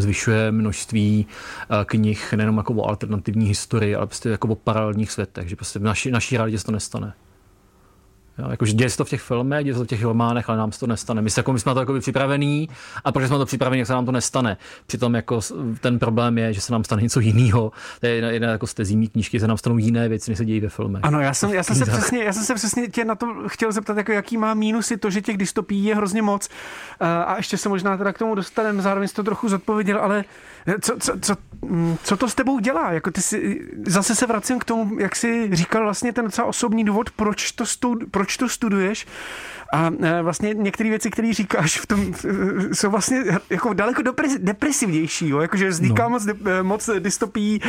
zvyšuje množství eh, knih nejenom jako o alternativní historii, ale prostě jako o paralelních světech, že prostě v naší, naší realitě se to nestane. Jo, jakože děje se to v těch filmech, děje se to v těch románech, ale nám se to nestane. My, se, jako, my jsme na to jako připravení a protože jsme to připraveni, jak se nám to nestane. Přitom jako ten problém je, že se nám stane něco jiného. To je jedna, jedna jako z tezí knížky, se nám stanou jiné věci, než se dějí ve filmech. Ano, já jsem, já jsem, se, přesně, já jsem se přesně tě na to chtěl zeptat, jako jaký má mínusy to, že těch dystopií je hrozně moc. A ještě se možná teda k tomu dostaneme, zároveň jsi to trochu zodpověděl, ale co, co, co, mm, co to s tebou dělá? Jako ty si, zase se vracím k tomu, jak jsi říkal vlastně ten docela osobní důvod, proč to, stud, proč to studuješ a e, vlastně některé věci, které říkáš v tom, e, jsou vlastně jako daleko depresivnější, jo? jakože vzniká no. moc, e, moc dystopí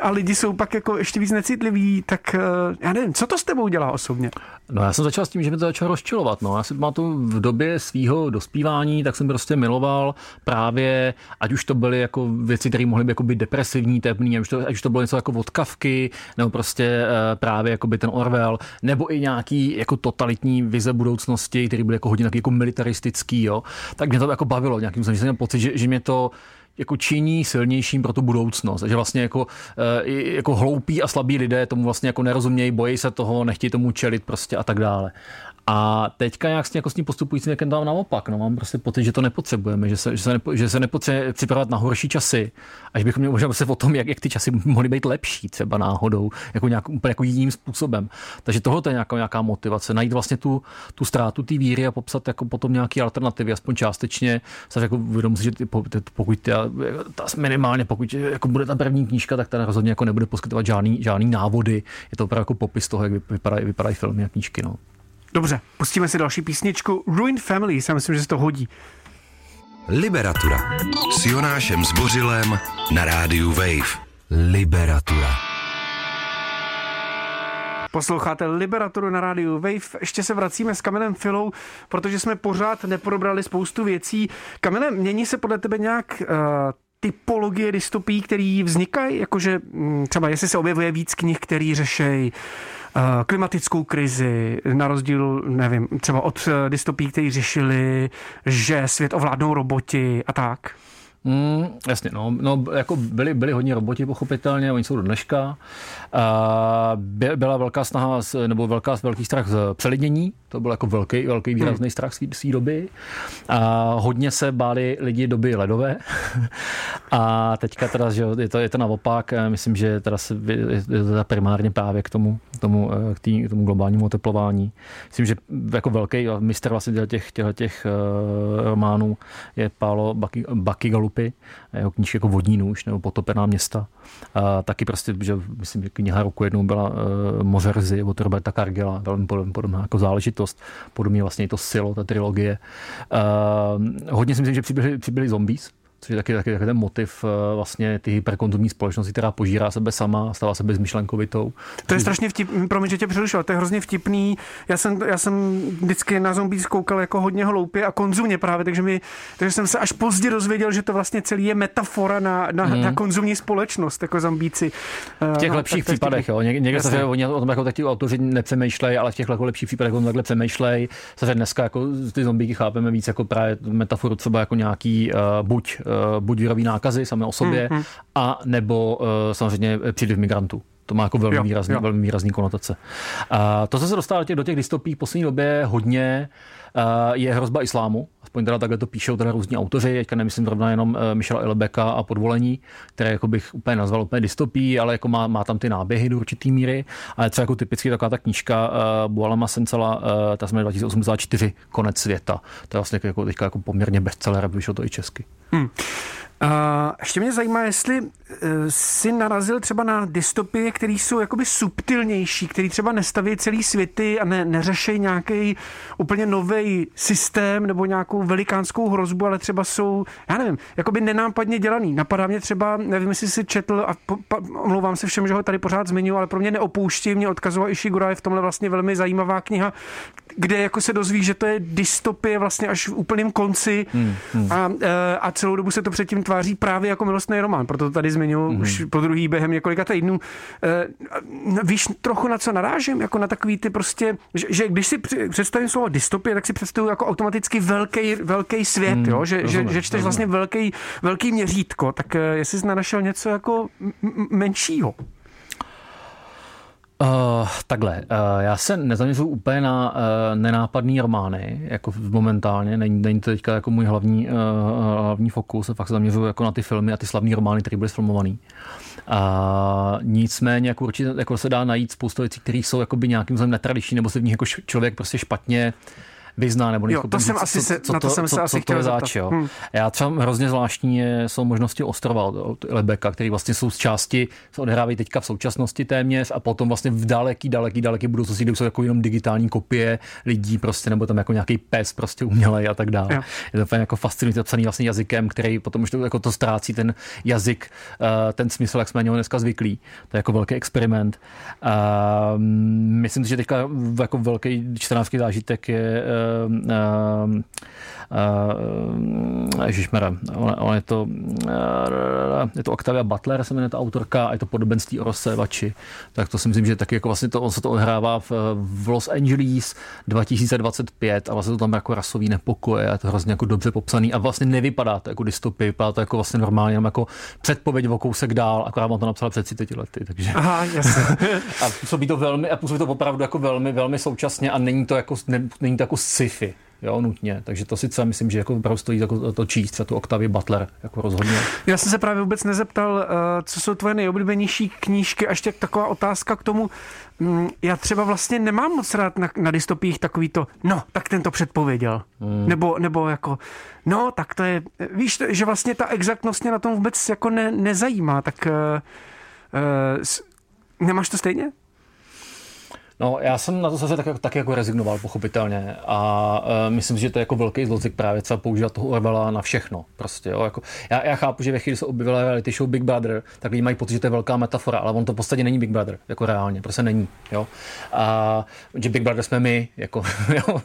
a lidi jsou pak jako ještě víc necitliví, tak já nevím, co to s tebou dělá osobně? No já jsem začal s tím, že mi to začalo rozčilovat. No. Já si tu v době svého dospívání, tak jsem prostě miloval právě, ať už to byly jako věci, které mohly být, jako být depresivní, temný, ať už, to, ať to bylo něco jako vodkavky, nebo prostě právě jako by ten Orwell, nebo i nějaký jako totalitní vize budoucnosti, který byl jako hodně taky jako militaristický, jo, tak mě to jako bavilo nějakým způsobem, že jsem měl pocit, že, že mě to jako činí silnějším pro tu budoucnost. že vlastně jako, eh, jako hloupí a slabí lidé tomu vlastně jako nerozumějí, bojí se toho, nechtějí tomu čelit prostě a tak dále. A teďka nějak s, jako s tím postupujícím věkem tam naopak. No, mám prostě pocit, že to nepotřebujeme, že se, že se, nepo, že se nepotřebujeme připravovat na horší časy. Až bychom měli možná se o tom, jak, jak ty časy mohly být lepší třeba náhodou, jako nějak, úplně jako jiným způsobem. Takže tohle je nějaká, nějaká motivace, najít vlastně tu, tu ztrátu té víry a popsat jako potom nějaké alternativy, aspoň částečně. Se jako uvědomit, že pokud ta, ta, minimálně pokud jako bude ta první knížka, tak ta rozhodně jako nebude poskytovat žádný, žádný návody. Je to opravdu jako popis toho, jak vypadají, vypadají filmy a knížky. No. Dobře, pustíme si další písničku. Ruin Family, já myslím, že se to hodí. Liberatura s Jonášem Zbořilem na rádiu Wave. Liberatura. Posloucháte Liberaturu na rádiu Wave. Ještě se vracíme s Kamilem Filou, protože jsme pořád neprobrali spoustu věcí. Kamile, mění se podle tebe nějak uh, typologie dystopí, které vznikají? Jakože mm, třeba jestli se objevuje víc knih, který řeší Eh, klimatickou krizi, na rozdíl, nevím, třeba od eh, dystopí, kteří řešili, že svět ovládnou roboti a tak? Mm, jasně, no, no jako byli, byli hodně roboti, pochopitelně, oni jsou do dneška. Uh, byla velká snaha, nebo velká, velký strach z přelidnění, to byl jako velký, velký hmm. výrazný hmm. strach své doby. A hodně se báli lidi doby ledové. a teďka teda, že je to, je to naopak, myslím, že teda se, je to primárně právě k tomu, tomu, eh, k, tý, k tomu globálnímu oteplování. Myslím, že jako velký mistr vlastně těch, těch, těch uh, románů je Pálo Baky Galupy, jeho knížky jako Vodní nůž nebo Potopená města. A taky prostě, že myslím, že kniha roku jednou byla uh, Mořerzy od Roberta Cargela, velmi podobná jako záležitost. Podobně vlastně je to Silo, ta trilogie. Uh, hodně si myslím, že přibyli, přibyli zombies, což je taky, taky, taky ten motiv eh, vlastně ty hyperkonzumní společnosti, která požírá sebe sama, stává se bezmyšlenkovitou. To je strašně vtipný, promiň, že tě přerušil, to je hrozně vtipný. Já jsem, já jsem vždycky na zombie koukal jako hodně hloupě a konzumně právě, takže, mi, takže jsem se až pozdě dozvěděl, že to vlastně celý je metafora na, na, hmm. na konzumní společnost, jako zombíci. V těch no, lepších tak, případech, jo. Ně, někde se, oni o tom jako ti autoři nepřemýšlejí, ale v těch jako lepších případech on takhle přemýšlejí. Se dneska jako ty zombíky chápeme víc jako právě metaforu třeba jako nějaký uh, buď uh, Eh, buď vyrobí nákazy samé o sobě, mm-hmm. a nebo eh, samozřejmě příliv migrantů. To má jako velmi, jo, výrazný, jo. velmi výrazný konotace. A to, co se dostává do těch dystopí v poslední době hodně, eh, je hrozba islámu. Aspoň teda takhle to píšou teda různí autoři, teďka nemyslím zrovna jenom Michela Elbeka a podvolení, které jako bych úplně nazval úplně dystopí, ale jako má, má tam ty náběhy do určitý míry. Ale třeba jako typicky taková ta knížka uh, Bualama Sencela, uh, ta jsme 2084, Konec světa. To je vlastně jako teďka jako poměrně bestseller, vyšlo to i česky. Hmm. Uh, ještě mě zajímá, jestli uh, si narazil třeba na dystopie, které jsou jakoby subtilnější, které třeba nestaví celý světy a ne, neřešejí nějaký úplně nový systém nebo nějakou velikánskou hrozbu, ale třeba jsou, já nevím, jakoby nenápadně dělaný. Napadá mě třeba, nevím, jestli si četl a po, po, omlouvám se všem, že ho tady pořád zmiňuji, ale pro mě neopouští, mě odkazoval Ishiguro, je v tomhle vlastně velmi zajímavá kniha, kde jako se dozví, že to je dystopie vlastně až v úplném konci hmm, hmm. A, eh, a celou dobu se to předtím tváří právě jako milostný román, proto to tady zmiňuji hmm. už po druhý během několika týdnů. Eh, víš trochu na co narážím? Jako na takový ty prostě, že, že když si představím slovo dystopie, tak si představuji jako automaticky velký, velký svět, hmm, jo? Že, rozumím, že, že čteš rozumím. vlastně velký, velký měřítko, tak eh, jestli jsi našel něco jako menšího. Uh, takhle, uh, já se nezaměřuji úplně na uh, nenápadný romány, jako momentálně, není, není to teďka jako můj hlavní, uh, hlavní fokus, fakt se zaměřuji jako na ty filmy a ty slavné romány, které byly sfilmované. A nicméně jako určitě jako se dá najít spoustu věcí, které jsou jakoby nějakým způsobem netradiční, nebo se v nich jako člověk prostě špatně vyzná, nebo jo, to jsem asi se, co, na to, jsem se co, asi co to je zač, jo. Hmm. Já třeba hrozně zvláštní jsou možnosti ostrova od Lebeka, které vlastně jsou z části, se odehrávají teďka v současnosti téměř a potom vlastně v daleký, daleký, daleký budoucnosti, kde jsou jako jenom digitální kopie lidí prostě, nebo tam jako nějaký pes prostě umělej a tak dále. Jo. Je to jako fascinující, psaný vlastně jazykem, který potom už to, jako to ztrácí ten jazyk, eh, ten smysl, jak jsme na něho dneska zvyklí. To je jako velký experiment. A myslím si, že teďka jako velký čtenářský zážitek je uh, uh, uh, Ježišmere, on, on, je to uh, je to Octavia Butler, se jmenuje ta autorka, a je to podobenství o rozsévači. Tak to si myslím, že taky jako vlastně to, on se to odehrává v, v Los Angeles 2025 a vlastně to tam jako rasový nepokoje a je to hrozně jako dobře popsaný a vlastně nevypadá to jako dystopie, vypadá to jako vlastně normálně jenom jako předpověď o kousek dál, akorát on to napsal před 30 lety. Takže. Aha, jasně. a působí to velmi, a působí to opravdu jako velmi, velmi současně a není to jako, ne, není to jako sci-fi jo, nutně. Takže to sice myslím, že jako opravdu stojí jako to číst, třeba tu Octavia Butler, jako rozhodně. Já jsem se právě vůbec nezeptal, eh, co jsou tvoje nejoblíbenější knížky, a ještě taková otázka k tomu, mm, já třeba vlastně nemám moc rád na, na dystopích takový to, no, tak ten to předpověděl. Hmm. Nebo, nebo jako, no, tak to je, víš, že vlastně ta exaktnost mě na tom vůbec jako ne, nezajímá, tak uh, uh, nemáš to stejně? No, já jsem na to zase tak, tak jako rezignoval, pochopitelně. A uh, myslím, že to je jako velký zlozik právě třeba používat toho Orwella na všechno. Prostě, jo. Jako, já, já, chápu, že ve chvíli se objevila reality show Big Brother, tak lidi mají pocit, že to je velká metafora, ale on to v podstatě není Big Brother, jako reálně, prostě není. Jo. A že Big Brother jsme my, jako, jo.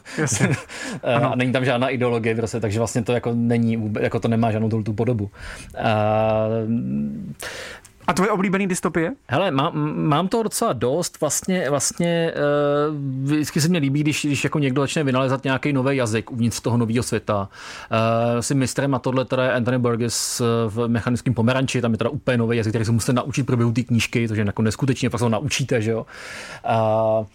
a není tam žádná ideologie, prostě, takže vlastně to jako není, jako to nemá žádnou tu podobu. Uh, a tvoje oblíbený dystopie? Hele, má, mám to docela dost. Vlastně, vlastně uh, vždycky se mi líbí, když, když jako někdo začne vynalezat nějaký nový jazyk uvnitř toho nového světa. Uh, si mistrem a tohle teda je Anthony Burgess v mechanickém pomeranči, tam je teda úplně nový jazyk, který se musíte naučit průběhu té knížky, to je jako neskutečně, pak se ho naučíte, že jo. Uh,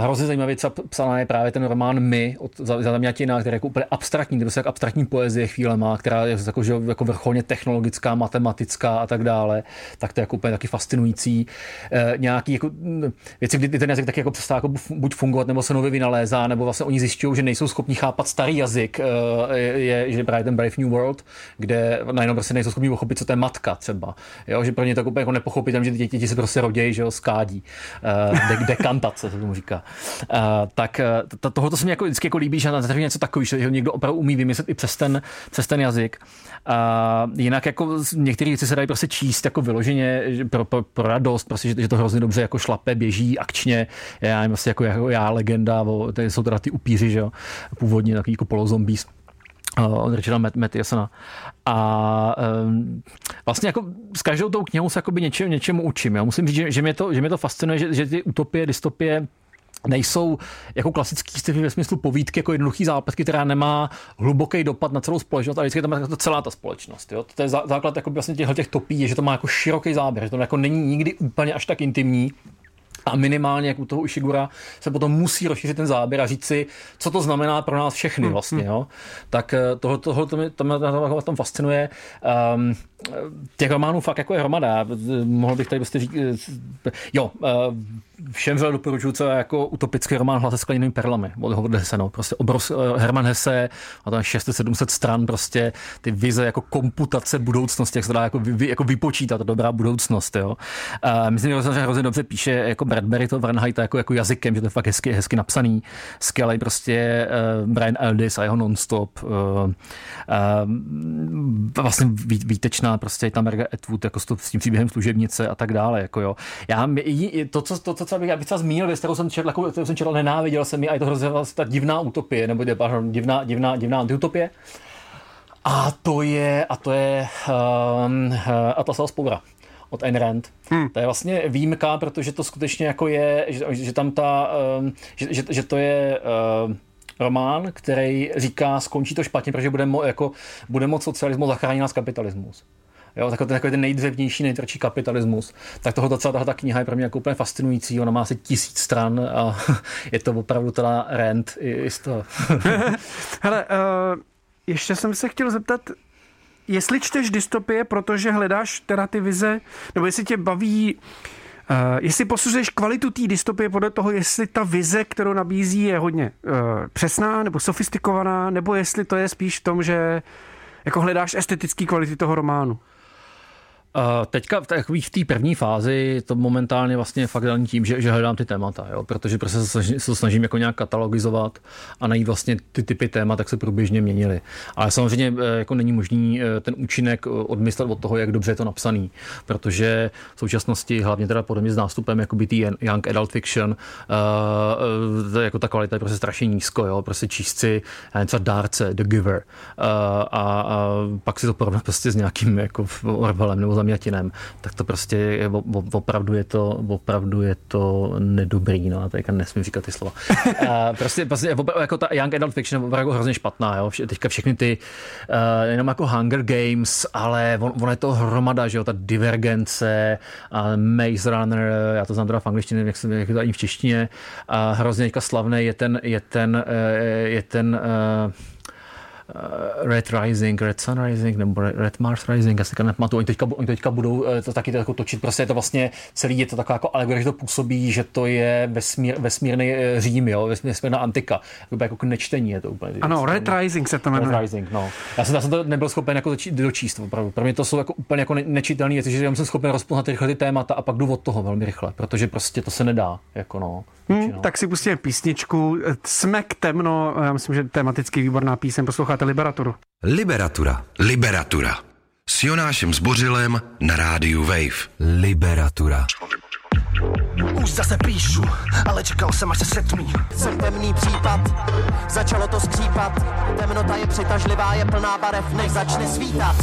hrozně zajímavě psaná je právě ten román My od Zazamětina, který je jako úplně abstraktní, kde se jak abstraktní poezie chvíle má, která je jako, že, jako vrcholně technologická, matematická a tak dále, tak to je jako úplně taky fascinující. E, nějaký jako, věci, kdy ten jazyk taky jako přestává jako buď fungovat, nebo se nově vynalézá, nebo vlastně oni zjišťují, že nejsou schopni chápat starý jazyk, e, je, že právě ten Brave New World, kde najednou prostě nejsou schopni pochopit, co to je matka třeba. Jo, že pro ně to úplně jako nepochopit, že děti, děti se prostě rodějí, že jo, skádí. E, de, dekantace se tomu říká říká. Uh, tak uh, tohle se mi jako vždycky jako líbí, že na něco takový, že někdo opravdu umí vymyslet i přes ten, přes ten jazyk. Uh, jinak jako některé věci se dají prostě číst jako vyloženě pro, pro, pro radost, prostě, že, že, to hrozně dobře jako šlape, běží akčně. Já nevím, vlastně jako, jako já legenda, o, tady jsou teda ty upíři, že jo, původně takový jako polozombies od Richarda Mattiasona. A um, vlastně jako s každou tou knihou se něčem, něčemu učím. Já musím říct, že, že, mě to, že mě to fascinuje, že, že ty utopie, dystopie nejsou jako klasický sci ve smyslu povídky, jako jednoduchý zápletky, která nemá hluboký dopad na celou společnost, ale vždycky tam je to celá ta společnost. Jo? To je základ jako vlastně těchto těch topí, je, že to má jako široký záběr, že to jako není nikdy úplně až tak intimní, a minimálně, jak u toho Ishigura, se potom musí rozšířit ten záběr a říct si, co to znamená pro nás všechny hmm, vlastně. Jo? Tak eh, tohle, tohle to mě, to mě to tom fascinuje. Um, těch románů fakt jako je hromada. Mohl bych tady prostě říct, eh, jo, uh, všem vřele doporučuju, co je jako utopický román Hlas se skleněnými perlami od Howarda Hesse. No. Prostě obrovský, eh, Herman Hesse, a tam 600-700 stran, prostě ty vize jako komputace budoucnosti, jak se dá jako, vy, jako vypočítat, dobrá budoucnost. Jo. A myslím, že hrozně dobře píše jako Bradbury to Fahrenheit jako, jako jazykem, že to je fakt hezky, hezky napsaný. Skvělý prostě uh, Brian Eldis a jeho nonstop. Uh, uh, vlastně výtečná prostě tam Margaret Atwood jako s tím příběhem služebnice a tak dále. Jako jo. Já, to, co, to, co bych, abych třeba zmínil věc, kterou jsem četl, kterou jsem četl, nenáviděl jsem ji a je to hrozně ta divná utopie, nebo pardon, divná, divná, divná antiutopie. A to je, a to je um, Atlasova spoura od Ayn Rand. Hmm. To je vlastně výjimka, protože to skutečně jako je, že, že tam ta, um, že, že, že to je uh, román, který říká, skončí to špatně, protože bude, mo, jako, bude moc socialismus zachránit nás kapitalismus jo, takový, takový ten nejdřevnější, nejtvrdší kapitalismus. Tak toho docela tahle ta kniha je pro mě jako úplně fascinující, ona má asi tisíc stran a je to opravdu teda rent i, i z toho. Hele, uh, ještě jsem se chtěl zeptat, jestli čteš dystopie, protože hledáš teda ty vize, nebo jestli tě baví jestli posuzuješ kvalitu té dystopie podle toho, jestli ta vize, kterou nabízí, je hodně uh, přesná nebo sofistikovaná, nebo jestli to je spíš v tom, že jako hledáš estetický kvality toho románu? Teďka takový v té první fázi to momentálně vlastně fakt daný tím, že, že hledám ty témata, jo? protože prostě se, snažím, se snažím jako nějak katalogizovat a najít vlastně ty typy témat, tak se průběžně měnily. Ale samozřejmě eh, jako není možný eh, ten účinek eh, odmyslet od toho, jak dobře je to napsaný, protože v současnosti, hlavně teda podobně s nástupem jako ty Young Adult Fiction, uh, jako ta kvalita je prostě strašně nízko, jo? prostě si třeba dárce, The Giver uh, a, a, pak si to porovnat prostě s nějakým jako Orwellem nebo Zamjatinem, tak to prostě je, opravdu je to, opravdu je to nedobrý, no a teďka nesmím říkat ty slova. A prostě, prostě jako ta Young Adult Fiction je opravdu hrozně špatná, jo, teďka všechny ty, uh, jenom jako Hunger Games, ale on, on je to hromada, že jo, ta divergence, a Maze Runner, já to znám teda v angličtině, jak, se, jak to ani v češtině, a hrozně teďka slavný je ten, je ten, uh, je ten uh, uh, Red Rising, Red Sun Rising nebo Red Mars Rising, já si nepamatuju, oni teďka, oni teďka budou uh, to taky to jako točit, prostě je to vlastně celý, je to taková jako alegorie, že to působí, že to je vesmír, vesmírný uh, Řím, jo, vesmírná antika, jako, jako k nečtení je to úplně. Ano, Red Rising se to jmenuje. Red Rising, no. Já jsem, já jsem to nebyl schopen jako dočíst, opravdu. Pro mě to jsou jako úplně jako nečitelné věci, že já jsem schopen rozpoznat rychle ty témata a pak jdu od toho velmi rychle, protože prostě to se nedá, jako no. Hmm, tak si pustíme písničku. Smek temno, já myslím, že tematicky výborná píseň, posloucháte Liberaturu. Liberatura. Liberatura. S Jonášem Zbořilem na rádiu Wave. Liberatura. Už zase píšu, ale čekal jsem, až se setmí. Jsem temný případ, začalo to skřípat. Temnota je přitažlivá, je plná barev, než začne svítat.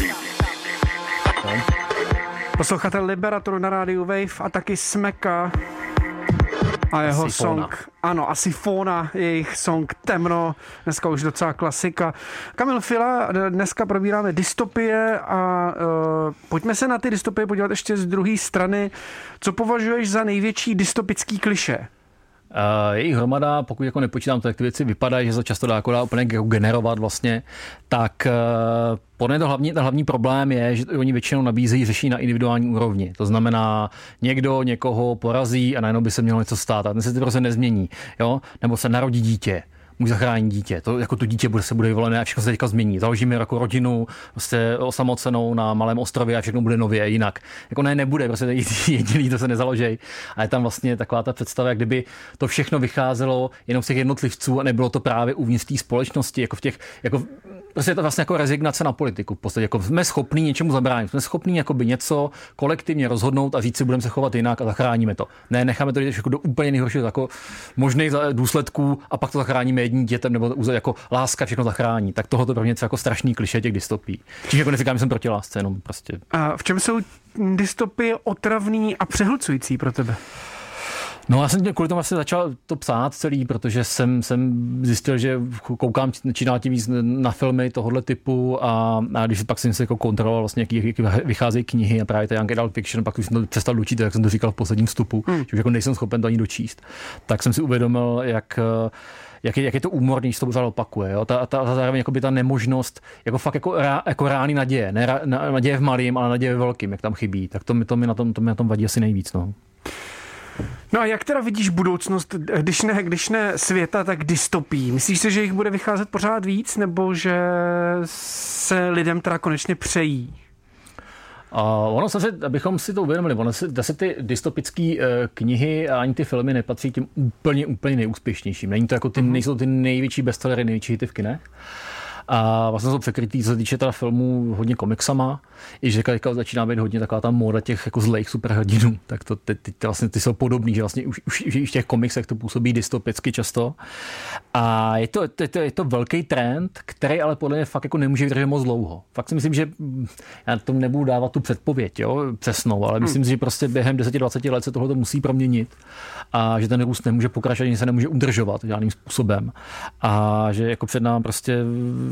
Posloucháte Liberaturu na rádiu Wave a taky Smeka a jeho Sifona. song, ano, asi Fona, jejich song Temno, dneska už docela klasika. Kamil Fila, dneska probíráme dystopie a uh, pojďme se na ty dystopie podívat ještě z druhé strany. Co považuješ za největší dystopický kliše? Uh, jejich hromada, pokud jako nepočítám to, jak ty věci vypadají, že se často dá jako úplně jako generovat vlastně, tak uh, podle to hlavní, ten hlavní problém je, že oni většinou nabízejí řešení na individuální úrovni. To znamená, někdo někoho porazí a najednou by se mělo něco stát a ten se ty prostě nezmění. Jo? Nebo se narodí dítě můj zachránit dítě. To jako to dítě bude, se bude vyvolené a všechno se teďka změní. Založíme jako rodinu prostě osamocenou na malém ostrově a všechno bude nově jinak. Jako ne, nebude, prostě jediný to se nezaloží. A je tam vlastně taková ta představa, jak kdyby to všechno vycházelo jenom z těch jednotlivců a nebylo to právě uvnitř té společnosti, jako v těch, jako prostě je to vlastně jako rezignace na politiku. V podstatě jako jsme schopní něčemu zabránit, jsme schopní jakoby něco kolektivně rozhodnout a říct si, budeme se chovat jinak a zachráníme to. Ne, necháme to jako do úplně nejhoršího jako možných důsledků a pak to zachráníme jedním dětem nebo jako láska všechno zachrání. Tak tohle to pro mě je jako strašný kliše těch dystopí. Čiže jako neříkám, že jsem proti lásce, jenom prostě. A v čem jsou dystopie otravný a přehlcující pro tebe? No já jsem kvůli tomu asi začal to psát celý, protože jsem, jsem zjistil, že koukám čím tím víc na filmy tohohle typu a, a když pak jsem se jako kontroloval vlastně, jaký, jaký vycházejí knihy a právě ta Young Adult Fiction, pak už jsem to přestal učit, jak jsem to říkal v posledním vstupu, hmm. že už jako nejsem schopen to ani dočíst. Tak jsem si uvědomil, jak jak je, jak je to úmorný, že to pořád opakuje. Jo? Ta, ta, ta, zároveň ta nemožnost, jako fakt jako, rá, jako rány naděje, ne rá, naděje v malým, ale naděje ve velkým, jak tam chybí. Tak to mi, to mi, na, tom, to mi na tom vadí asi nejvíc. No. No a jak teda vidíš budoucnost, když ne, když ne světa, tak dystopí? Myslíš si, že jich bude vycházet pořád víc, nebo že se lidem teda konečně přejí? A ono se, abychom si to uvědomili, ono se, se ty dystopické uh, knihy a ani ty filmy nepatří tím úplně, úplně nejúspěšnějším. Není to jako ty, mm-hmm. nejsou ty největší bestsellery, největší hity v kinech. A vlastně jsou překrytý, co se týče teda filmů, hodně komiksama. I že teďka začíná být hodně taková ta móda těch jako zlejch superhrdinů. Tak to ty, ty, ty, vlastně, ty jsou podobný, že vlastně už, už, už v těch komiksech to působí dystopicky často. A je to, to, to, je to velký trend, který ale podle mě fakt jako nemůže vydržet moc dlouho. Fakt si myslím, že já tomu nebudu dávat tu předpověď, jo, přesnou, ale myslím hmm. si, že prostě během 10-20 let se tohle musí proměnit a že ten růst nemůže pokračovat, že se nemůže udržovat žádným způsobem. A že jako před námi prostě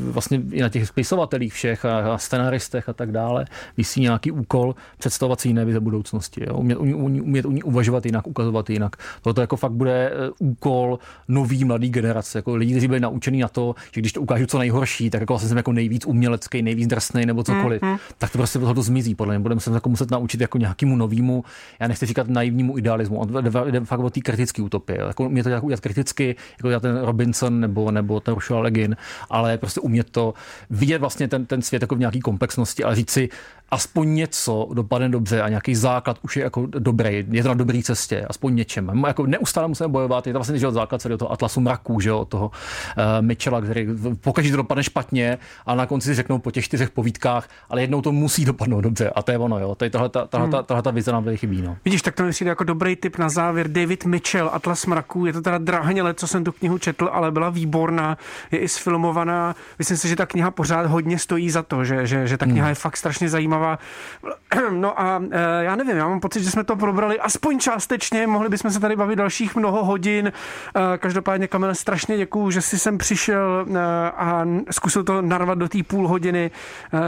vlastně i na těch spisovatelích všech a, a scenaristech a tak dále vysí nějaký úkol představovat si jiné vize budoucnosti. Jo? Umět, umět, umět uvažovat jinak, ukazovat jinak. Toto jako fakt bude eh, úkol nový mladý generace, jako lidi, kteří byli naučení na to, že když to ukážu co nejhorší, tak jako vlastně jsem jako nejvíc umělecký, nejvíc drsný nebo cokoliv, mm-hmm. tak to prostě to zmizí. Podle mě budeme se jako muset naučit jako nějakému novému, já nechci říkat naivnímu idealismu, jde fakt o té kritické utopie. Jako mě to jako udělat kriticky, jako ten Robinson nebo, nebo ten Ursula Legin, ale prostě umět to vidět vlastně ten, ten svět jako v nějaký komplexnosti, ale říct si, aspoň něco dopadne dobře a nějaký základ už je jako dobrý, je to na dobré cestě, aspoň něčem. Jako neustále musíme bojovat, je to vlastně že základ celého toho Atlasu mraků, že jo, toho uh, Mitchella, který pokaždé to dopadne špatně a na konci si řeknou po těch čtyřech povídkách, ale jednou to musí dopadnout dobře a to je ono, jo. Tady tahle, tahle, tahle, hmm. tahle ta vize nám tady chybí. No. Vidíš, tak to myslím jako dobrý tip na závěr. David Mitchell, Atlas mraků, je to teda drahně let, co jsem tu knihu četl, ale byla výborná, je i sfilmovaná. Myslím si, že ta kniha pořád hodně stojí za to, že, že, že ta kniha hmm. je fakt strašně zajímavá zajímavá. No a e, já nevím, já mám pocit, že jsme to probrali aspoň částečně, mohli bychom se tady bavit dalších mnoho hodin. E, každopádně, Kamile, strašně děkuju, že jsi sem přišel e, a zkusil to narvat do té půl hodiny.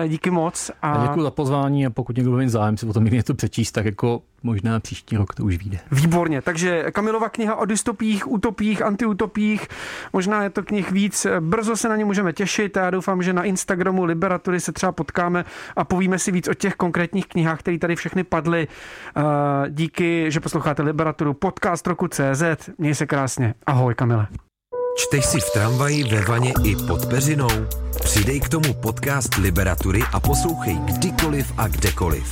Díky moc. A... Děkuji za pozvání a pokud někdo bude zájem si o tom někdy něco přečíst, tak jako možná příští rok to už vyjde. Výborně, takže Kamilova kniha o dystopích, utopích, antiutopích, možná je to knih víc, brzo se na ně můžeme těšit a já doufám, že na Instagramu Liberatury se třeba potkáme a povíme si víc o těch konkrétních knihách, které tady všechny padly. Díky, že posloucháte Liberaturu, podcast roku CZ. Měj se krásně. Ahoj, Kamile. Čteš si v tramvaji, ve vaně i pod peřinou? Přidej k tomu podcast Liberatury a poslouchej kdykoliv a kdekoliv.